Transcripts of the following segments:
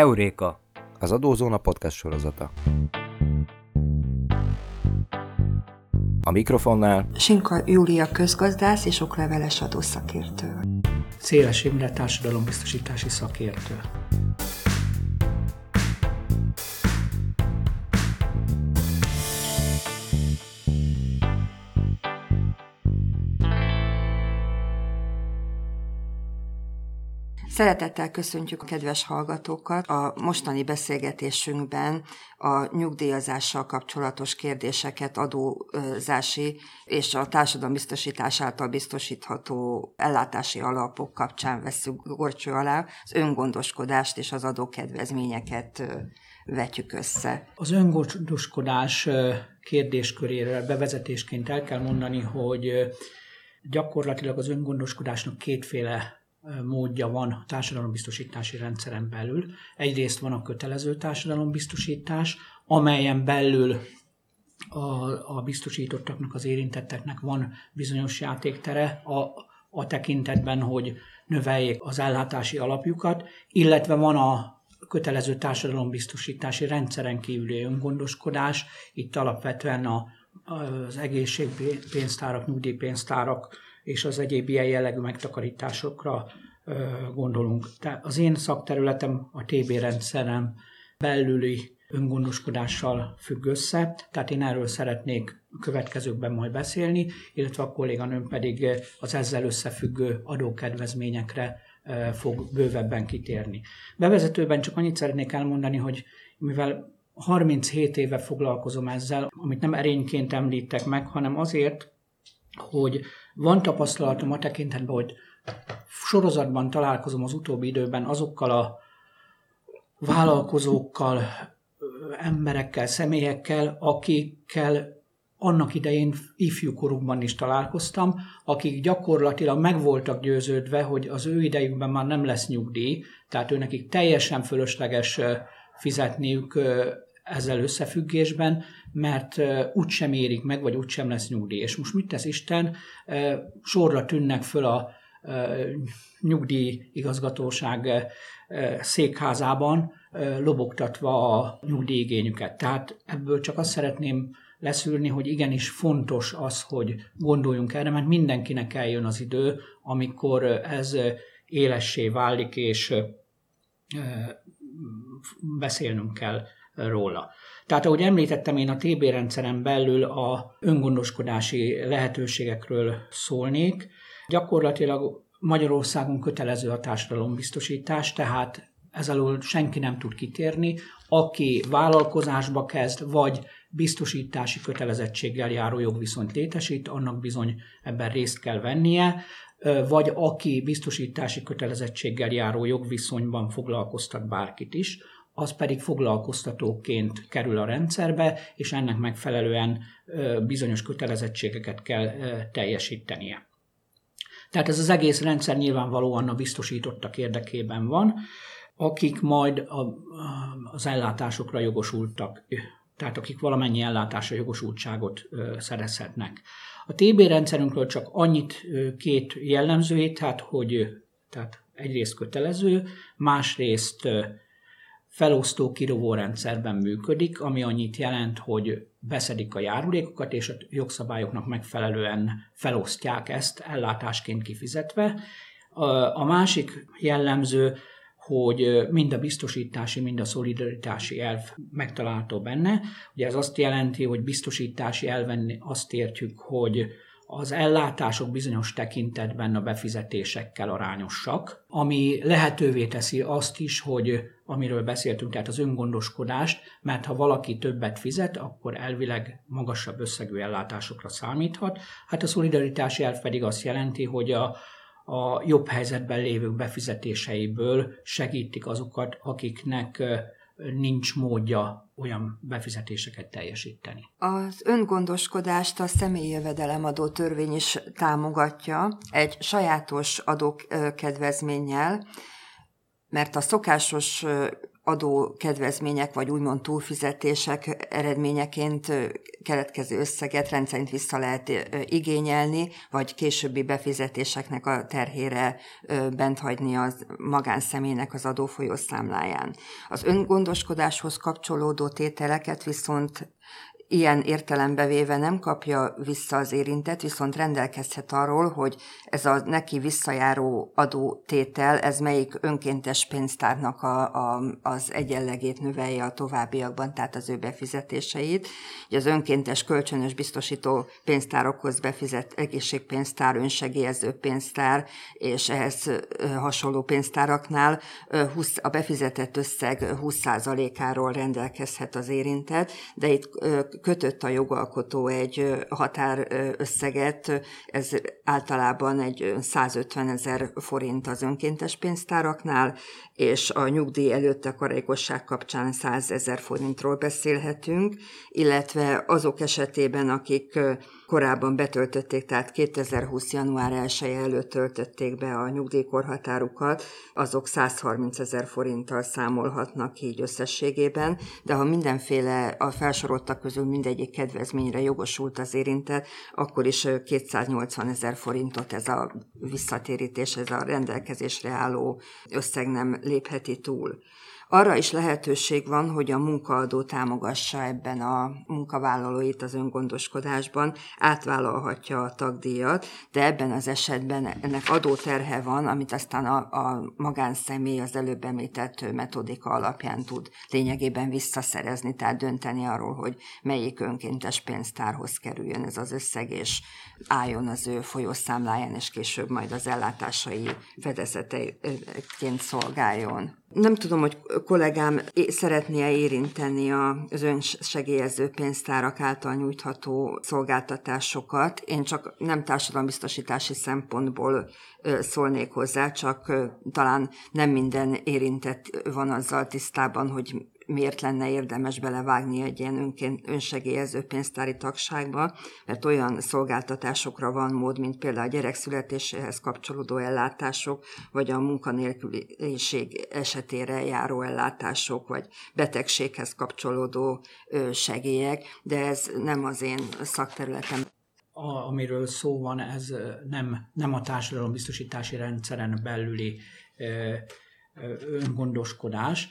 Heuréka, az Adózóna podcast sorozata. A mikrofonnál Sinka Júlia közgazdász és okleveles adószakértő. Széles Imre társadalombiztosítási szakértő. Szeretettel köszöntjük a kedves hallgatókat. A mostani beszélgetésünkben a nyugdíjazással kapcsolatos kérdéseket, adózási és a társadalombiztosítás által biztosítható ellátási alapok kapcsán veszünk gorcső alá, az öngondoskodást és az adókedvezményeket vetjük össze. Az öngondoskodás kérdéskörére bevezetésként el kell mondani, hogy gyakorlatilag az öngondoskodásnak kétféle módja van a társadalombiztosítási rendszeren belül. Egyrészt van a kötelező társadalombiztosítás, amelyen belül a, a biztosítottaknak, az érintetteknek van bizonyos játéktere a, a tekintetben, hogy növeljék az ellátási alapjukat, illetve van a kötelező társadalombiztosítási rendszeren kívüli öngondoskodás, itt alapvetően a, az egészségpénztárak, nyugdíjpénztárak, és az egyéb ilyen jellegű megtakarításokra gondolunk. Tehát az én szakterületem a TB rendszerem belüli öngondoskodással függ össze, tehát én erről szeretnék a következőkben majd beszélni, illetve a kolléganőm pedig az ezzel összefüggő adókedvezményekre fog bővebben kitérni. Bevezetőben csak annyit szeretnék elmondani, hogy mivel 37 éve foglalkozom ezzel, amit nem erényként említek meg, hanem azért, hogy van tapasztalatom a tekintetben, hogy sorozatban találkozom az utóbbi időben azokkal a vállalkozókkal, emberekkel, személyekkel, akikkel annak idején ifjúkorukban is találkoztam, akik gyakorlatilag meg voltak győződve, hogy az ő idejükben már nem lesz nyugdíj, tehát őnekik teljesen fölösleges fizetniük ezzel összefüggésben, mert úgysem érik meg, vagy úgysem lesz nyugdíj. És most mit tesz Isten? Sorra tűnnek föl a nyugdíj igazgatóság székházában, lobogtatva a nyugdíjigényüket. Tehát ebből csak azt szeretném leszűrni, hogy igenis fontos az, hogy gondoljunk erre, mert mindenkinek eljön az idő, amikor ez élessé válik, és beszélnünk kell róla. Tehát ahogy említettem, én a TB rendszeren belül a öngondoskodási lehetőségekről szólnék. Gyakorlatilag Magyarországon kötelező a társadalombiztosítás, tehát ez alól senki nem tud kitérni. Aki vállalkozásba kezd, vagy biztosítási kötelezettséggel járó jogviszonyt létesít, annak bizony ebben részt kell vennie, vagy aki biztosítási kötelezettséggel járó jogviszonyban foglalkoztat bárkit is, az pedig foglalkoztatóként kerül a rendszerbe, és ennek megfelelően bizonyos kötelezettségeket kell teljesítenie. Tehát ez az egész rendszer nyilvánvalóan a biztosítottak érdekében van, akik majd az ellátásokra jogosultak, tehát akik valamennyi ellátásra jogosultságot szerezhetnek. A TB rendszerünkről csak annyit két jellemzőjét, tehát hogy tehát egyrészt kötelező, másrészt felosztó kirovó rendszerben működik, ami annyit jelent, hogy beszedik a járulékokat, és a jogszabályoknak megfelelően felosztják ezt ellátásként kifizetve. A másik jellemző, hogy mind a biztosítási, mind a szolidaritási elv megtalálható benne. Ugye ez azt jelenti, hogy biztosítási elven azt értjük, hogy az ellátások bizonyos tekintetben a befizetésekkel arányosak, ami lehetővé teszi azt is, hogy amiről beszéltünk, tehát az öngondoskodást, mert ha valaki többet fizet, akkor elvileg magasabb összegű ellátásokra számíthat. Hát a szolidaritási elv pedig azt jelenti, hogy a, a jobb helyzetben lévők befizetéseiből segítik azokat, akiknek nincs módja olyan befizetéseket teljesíteni. Az öngondoskodást a személyi jövedelemadó törvény is támogatja egy sajátos adókedvezménnyel, mert a szokásos adó kedvezmények vagy úgymond túlfizetések eredményeként keletkező összeget rendszerint vissza lehet igényelni, vagy későbbi befizetéseknek a terhére bent hagyni az magánszemélynek az adófolyószámláján. Az öngondoskodáshoz kapcsolódó tételeket viszont ilyen értelembe véve nem kapja vissza az érintett, viszont rendelkezhet arról, hogy ez a neki visszajáró adótétel, ez melyik önkéntes pénztárnak a, a, az egyenlegét növelje a továbbiakban, tehát az ő befizetéseit. Ugye az önkéntes kölcsönös biztosító pénztárokhoz befizet egészségpénztár, önsegélyező pénztár, és ehhez hasonló pénztáraknál 20, a befizetett összeg 20%-áról rendelkezhet az érintett, de itt kötött a jogalkotó egy határösszeget, ez általában egy 150 ezer forint az önkéntes pénztáraknál, és a nyugdíj előtt a karékosság kapcsán 100 ezer forintról beszélhetünk, illetve azok esetében, akik korábban betöltötték, tehát 2020. január 1 előtt töltötték be a nyugdíjkorhatárukat, azok 130 ezer forinttal számolhatnak így összességében, de ha mindenféle a felsoroltak közül mindegyik kedvezményre jogosult az érintett, akkor is 280 ezer forintot ez a visszatérítés, ez a rendelkezésre álló összeg nem lépheti túl. Arra is lehetőség van, hogy a munkaadó támogassa ebben a munkavállalóit az öngondoskodásban, átvállalhatja a tagdíjat, de ebben az esetben ennek adóterhe van, amit aztán a, a magánszemély az előbb említett metodika alapján tud lényegében visszaszerezni, tehát dönteni arról, hogy melyik önkéntes pénztárhoz kerüljön ez az összeg, és álljon az ő folyószámláján, és később majd az ellátásai fedezeteként szolgáljon. Nem tudom, hogy kollégám szeretné érinteni az önsegélyező pénztárak által nyújtható szolgáltatásokat. Én csak nem társadalombiztosítási szempontból szólnék hozzá, csak talán nem minden érintett van azzal tisztában, hogy miért lenne érdemes belevágni egy ilyen önként, önsegélyező pénztári tagságba, mert olyan szolgáltatásokra van mód, mint például a gyerek születéséhez kapcsolódó ellátások, vagy a munkanélküliség esetére járó ellátások, vagy betegséghez kapcsolódó segélyek, de ez nem az én szakterületem. A, amiről szó van, ez nem, nem a társadalombiztosítási rendszeren belüli öngondoskodás,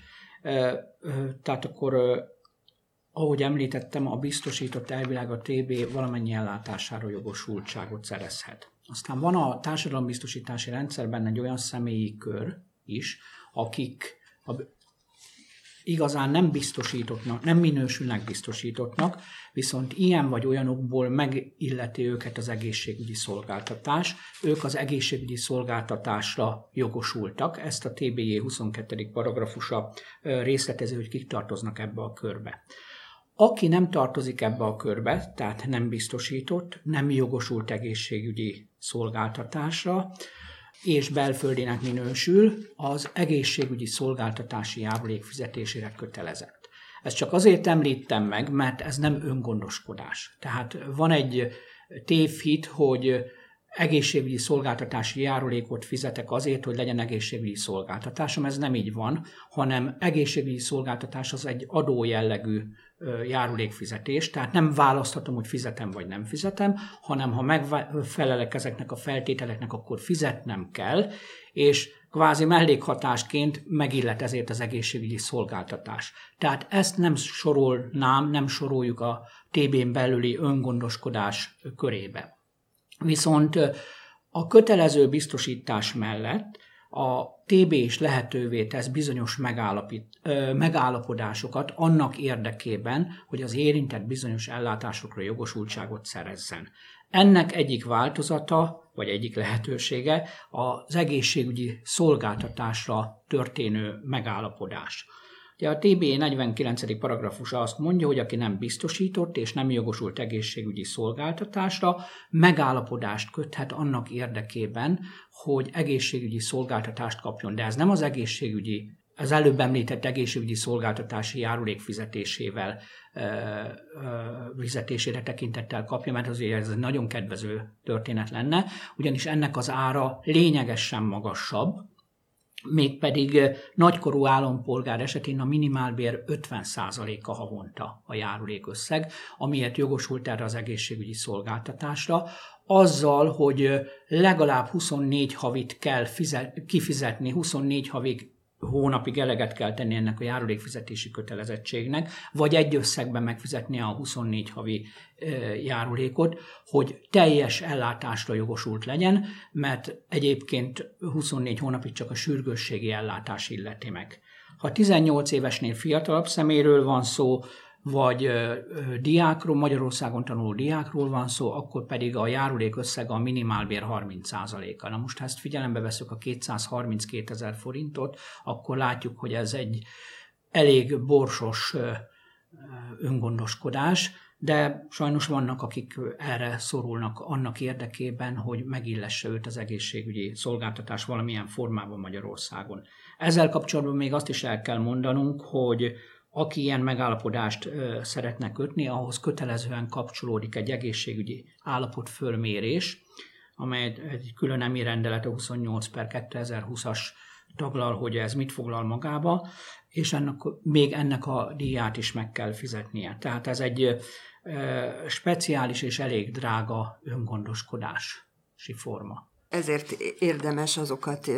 tehát akkor, ahogy említettem, a biztosított elvileg a TB valamennyi ellátására jogosultságot szerezhet. Aztán van a társadalombiztosítási rendszerben egy olyan személyi kör is, akik a igazán nem biztosítottnak, nem minősülnek biztosítottnak, viszont ilyen vagy olyanokból megilleti őket az egészségügyi szolgáltatás. Ők az egészségügyi szolgáltatásra jogosultak. Ezt a TBJ 22. paragrafusa részletező, hogy kik tartoznak ebbe a körbe. Aki nem tartozik ebbe a körbe, tehát nem biztosított, nem jogosult egészségügyi szolgáltatásra, és belföldinek minősül, az egészségügyi szolgáltatási járulék fizetésére kötelezett. Ezt csak azért említem meg, mert ez nem öngondoskodás. Tehát van egy tévhit, hogy egészségügyi szolgáltatási járulékot fizetek azért, hogy legyen egészségügyi szolgáltatásom. Ez nem így van, hanem egészségügyi szolgáltatás az egy adó jellegű járulékfizetés, tehát nem választhatom, hogy fizetem vagy nem fizetem, hanem ha megfelelek ezeknek a feltételeknek, akkor fizetnem kell, és kvázi mellékhatásként megillet ezért az egészségügyi szolgáltatás. Tehát ezt nem sorolnám, nem soroljuk a TB-n belüli öngondoskodás körébe. Viszont a kötelező biztosítás mellett a TB is lehetővé tesz bizonyos megállapít, megállapodásokat annak érdekében, hogy az érintett bizonyos ellátásokra jogosultságot szerezzen. Ennek egyik változata, vagy egyik lehetősége az egészségügyi szolgáltatásra történő megállapodás. Ugye a TB 49. paragrafusa azt mondja, hogy aki nem biztosított és nem jogosult egészségügyi szolgáltatásra, megállapodást köthet annak érdekében, hogy egészségügyi szolgáltatást kapjon. De ez nem az egészségügyi az előbb említett egészségügyi szolgáltatási járulék fizetésével fizetésére tekintettel kapja, mert azért ez egy nagyon kedvező történet lenne, ugyanis ennek az ára lényegesen magasabb, mégpedig nagykorú állampolgár esetén a minimálbér 50%-a havonta a járulékösszeg, amiért jogosult erre az egészségügyi szolgáltatásra, azzal, hogy legalább 24 havit kell fizet, kifizetni, 24 havig hónapig eleget kell tenni ennek a járulékfizetési kötelezettségnek, vagy egy összegben megfizetni a 24 havi járulékot, hogy teljes ellátásra jogosult legyen, mert egyébként 24 hónapig csak a sürgősségi ellátás illeti meg. Ha 18 évesnél fiatalabb szeméről van szó, vagy diákról, Magyarországon tanuló diákról van szó, akkor pedig a járulék összege a minimálbér 30%-a. Na most, ha ezt figyelembe veszük a 232 ezer forintot, akkor látjuk, hogy ez egy elég borsos öngondoskodás, de sajnos vannak, akik erre szorulnak annak érdekében, hogy megillesse őt az egészségügyi szolgáltatás valamilyen formában Magyarországon. Ezzel kapcsolatban még azt is el kell mondanunk, hogy aki ilyen megállapodást szeretne kötni, ahhoz kötelezően kapcsolódik egy egészségügyi állapot fölmérés, amely egy külön emi rendelet a 28 per 2020-as taglal, hogy ez mit foglal magába, és ennek, még ennek a díját is meg kell fizetnie. Tehát ez egy speciális és elég drága öngondoskodási forma. Ezért érdemes azokat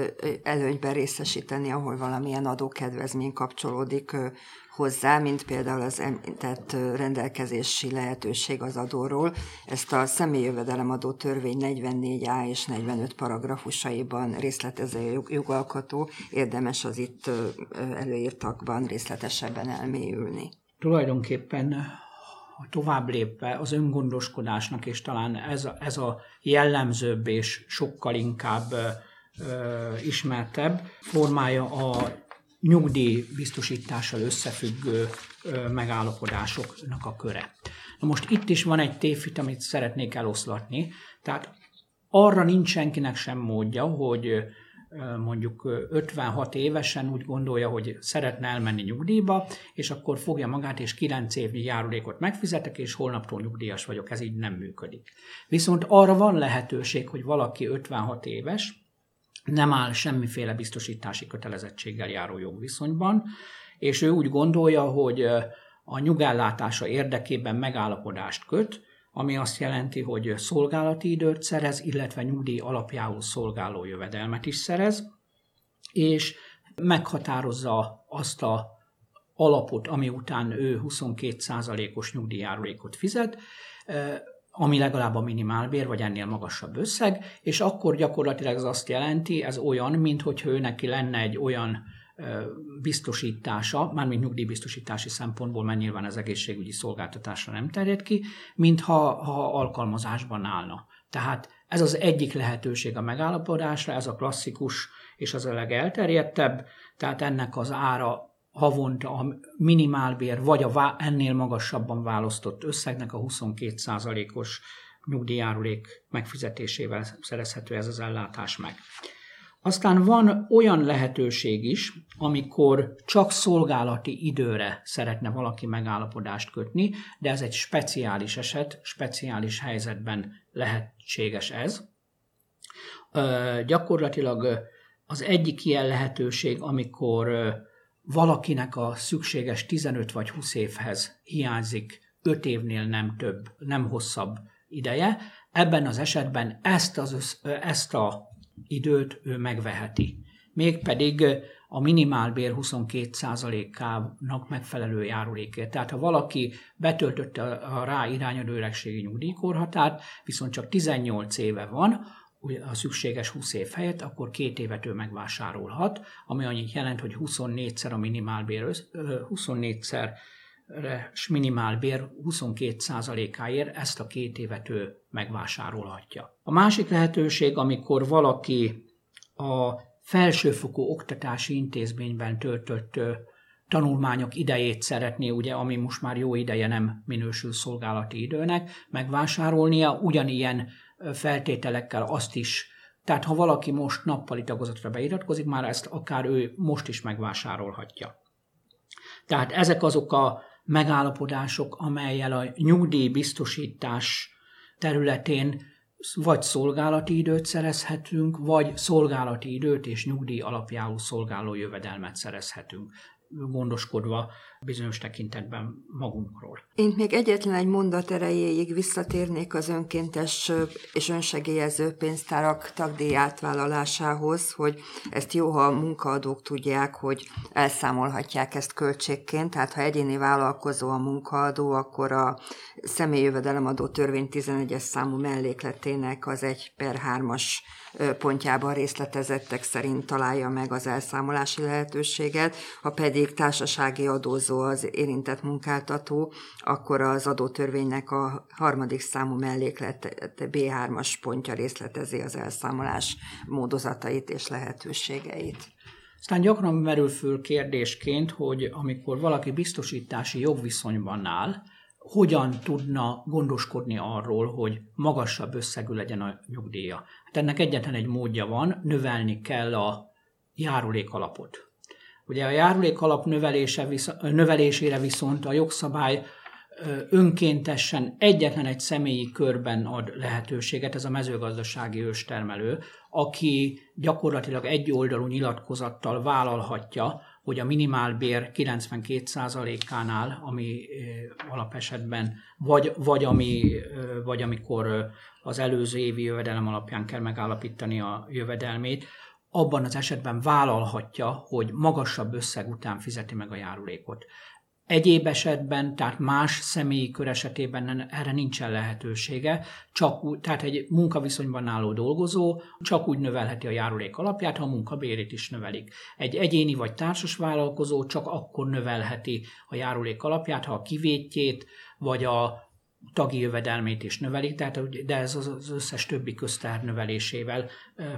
előnyben részesíteni, ahol valamilyen adókedvezmény kapcsolódik hozzá, mint például az említett rendelkezési lehetőség az adóról. Ezt a személyjövedelemadó törvény 44A és 45 paragrafusaiban részletezi a jogalkotó, érdemes az itt előírtakban részletesebben elmélyülni. Tulajdonképpen tovább lépve az öngondoskodásnak, és talán ez a, ez a jellemzőbb és sokkal inkább ö, ismertebb formája a nyugdíj biztosítással összefüggő megállapodásoknak a köre. Na most itt is van egy tévhit, amit szeretnék eloszlatni, tehát arra nincs senkinek sem módja, hogy mondjuk 56 évesen úgy gondolja, hogy szeretne elmenni nyugdíjba, és akkor fogja magát, és 9 évnyi járulékot megfizetek, és holnaptól nyugdíjas vagyok, ez így nem működik. Viszont arra van lehetőség, hogy valaki 56 éves, nem áll semmiféle biztosítási kötelezettséggel járó jogviszonyban, és ő úgy gondolja, hogy a nyugellátása érdekében megállapodást köt, ami azt jelenti, hogy szolgálati időt szerez, illetve nyugdíj alapjául szolgáló jövedelmet is szerez, és meghatározza azt a alapot, ami után ő 22%-os nyugdíjjárulékot fizet, ami legalább a minimálbér, vagy ennél magasabb összeg, és akkor gyakorlatilag ez azt jelenti, ez olyan, mintha ő neki lenne egy olyan biztosítása, mármint nyugdíjbiztosítási szempontból, mert nyilván az egészségügyi szolgáltatásra nem terjed ki, mintha ha alkalmazásban állna. Tehát ez az egyik lehetőség a megállapodásra, ez a klasszikus és az a legelterjedtebb, tehát ennek az ára havonta a minimálbér vagy a ennél magasabban választott összegnek a 22%-os nyugdíjárulék megfizetésével szerezhető ez az ellátás meg. Aztán van olyan lehetőség is, amikor csak szolgálati időre szeretne valaki megállapodást kötni, de ez egy speciális eset, speciális helyzetben lehetséges ez. Gyakorlatilag az egyik ilyen lehetőség, amikor valakinek a szükséges 15 vagy 20 évhez hiányzik 5 évnél nem több, nem hosszabb ideje, ebben az esetben ezt, az ezt a időt ő megveheti. Mégpedig a minimálbér 22%-ának megfelelő járulékért. Tehát ha valaki betöltötte a rá irányadó öregségi nyugdíjkorhatárt, viszont csak 18 éve van, a szükséges 20 év helyett, akkor két évet ő megvásárolhat, ami annyit jelent, hogy 24-szer a minimálbér, 24-szer minimálbér 22%-áért ezt a két évet ő megvásárolhatja. A másik lehetőség, amikor valaki a felsőfokú oktatási intézményben töltött tanulmányok idejét szeretné, ugye, ami most már jó ideje nem minősül szolgálati időnek, megvásárolnia, ugyanilyen feltételekkel azt is, tehát ha valaki most nappali tagozatra beiratkozik, már ezt akár ő most is megvásárolhatja. Tehát ezek azok a megállapodások, amelyel a nyugdíjbiztosítás területén vagy szolgálati időt szerezhetünk, vagy szolgálati időt és nyugdíj alapjául szolgáló jövedelmet szerezhetünk gondoskodva bizonyos tekintetben magunkról. Én még egyetlen egy mondat erejéig visszatérnék az önkéntes és önsegélyező pénztárak tagdíj átvállalásához, hogy ezt jó, ha a munkaadók tudják, hogy elszámolhatják ezt költségként, tehát ha egyéni vállalkozó a munkaadó, akkor a személyjövedelemadó törvény 11-es számú mellékletének az 1 per 3-as pontjában részletezettek szerint találja meg az elszámolási lehetőséget, ha pedig társasági adózó az érintett munkáltató, akkor az adótörvénynek a harmadik számú melléklet B3-as pontja részletezi az elszámolás módozatait és lehetőségeit. Aztán gyakran merül föl kérdésként, hogy amikor valaki biztosítási jogviszonyban áll, hogyan tudna gondoskodni arról, hogy magasabb összegű legyen a nyugdíja. Hát ennek egyetlen egy módja van, növelni kell a járulékalapot. Ugye a járulékalap növelése, növelésére viszont a jogszabály önkéntesen egyetlen egy személyi körben ad lehetőséget, ez a mezőgazdasági őstermelő, aki gyakorlatilag egy oldalú nyilatkozattal vállalhatja, hogy a minimálbér 92%-ánál, ami alapesetben, vagy, vagy, ami, vagy amikor az előző évi jövedelem alapján kell megállapítani a jövedelmét, abban az esetben vállalhatja, hogy magasabb összeg után fizeti meg a járulékot. Egyéb esetben, tehát más személyi kör esetében erre nincsen lehetősége, csak úgy, tehát egy munkaviszonyban álló dolgozó csak úgy növelheti a járulék alapját, ha a munkabérét is növelik. Egy egyéni vagy társas vállalkozó csak akkor növelheti a járulék alapját, ha a kivétjét vagy a tagi jövedelmét is növelik, tehát, de ez az összes többi köztár növelésével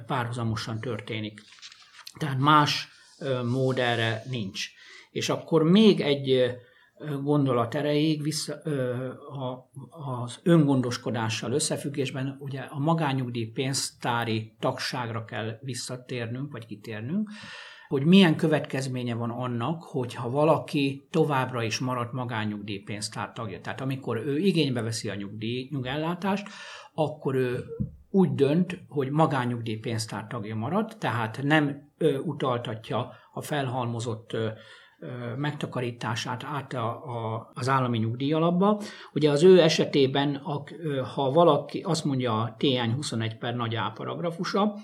párhuzamosan történik. Tehát más mód erre nincs. És akkor még egy gondolat erejéig vissza, a, az öngondoskodással összefüggésben ugye a magányugdíj pénztári tagságra kell visszatérnünk, vagy kitérnünk, hogy milyen következménye van annak, hogyha valaki továbbra is marad magányugdíj pénztár tagja. Tehát amikor ő igénybe veszi a nyugdíj, nyugellátást, akkor ő úgy dönt, hogy magányugdíj pénztár tagja marad, tehát nem ö, utaltatja a felhalmozott megtakarítását át a, a, az állami nyugdíjalapba. Ugye az ő esetében, ha valaki azt mondja a TN 21 per nagy A paragrafusa,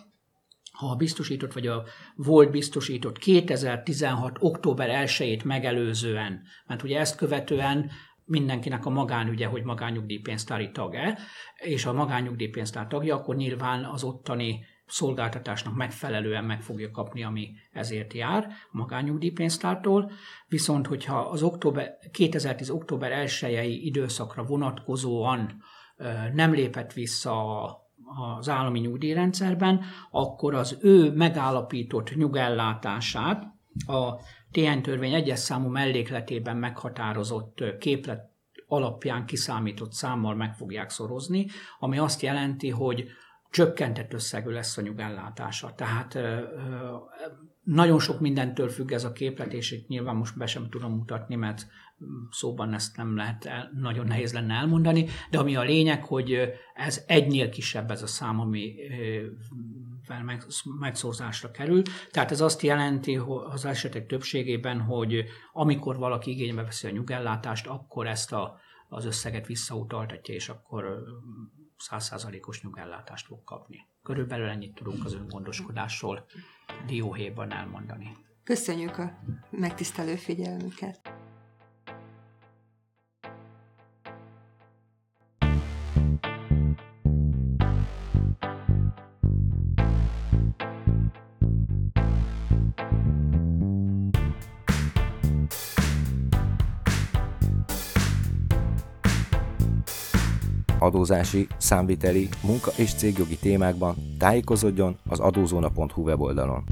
ha a biztosított vagy a volt biztosított 2016. október 1-ét megelőzően, mert ugye ezt követően mindenkinek a magánügye, hogy magányugdíjpénztári tag-e, és a magányugdíjpénztár tagja, akkor nyilván az ottani szolgáltatásnak megfelelően meg fogja kapni, ami ezért jár a magányugdíjpénztártól. Viszont, hogyha az október, 2010. október 1 időszakra vonatkozóan nem lépett vissza az állami nyugdíjrendszerben, akkor az ő megállapított nyugellátását a TN törvény egyes számú mellékletében meghatározott képlet alapján kiszámított számmal meg fogják szorozni, ami azt jelenti, hogy csökkentett összegű lesz a nyugellátása. Tehát nagyon sok mindentől függ ez a képlet, és itt nyilván most be sem tudom mutatni, mert szóban ezt nem lehet, el, nagyon nehéz lenne elmondani, de ami a lényeg, hogy ez egynél kisebb ez a szám, ami megszózásra kerül. Tehát ez azt jelenti hogy az esetek többségében, hogy amikor valaki igénybe veszi a nyugellátást, akkor ezt a, az összeget visszautaltatja, és akkor százszázalékos nyugellátást fog kapni. Körülbelül ennyit tudunk az öngondoskodásról dióhéjban elmondani. Köszönjük a megtisztelő figyelmüket! Adózási, számviteli, munka és cégjogi témákban tájékozódjon az adózóna.hu weboldalon.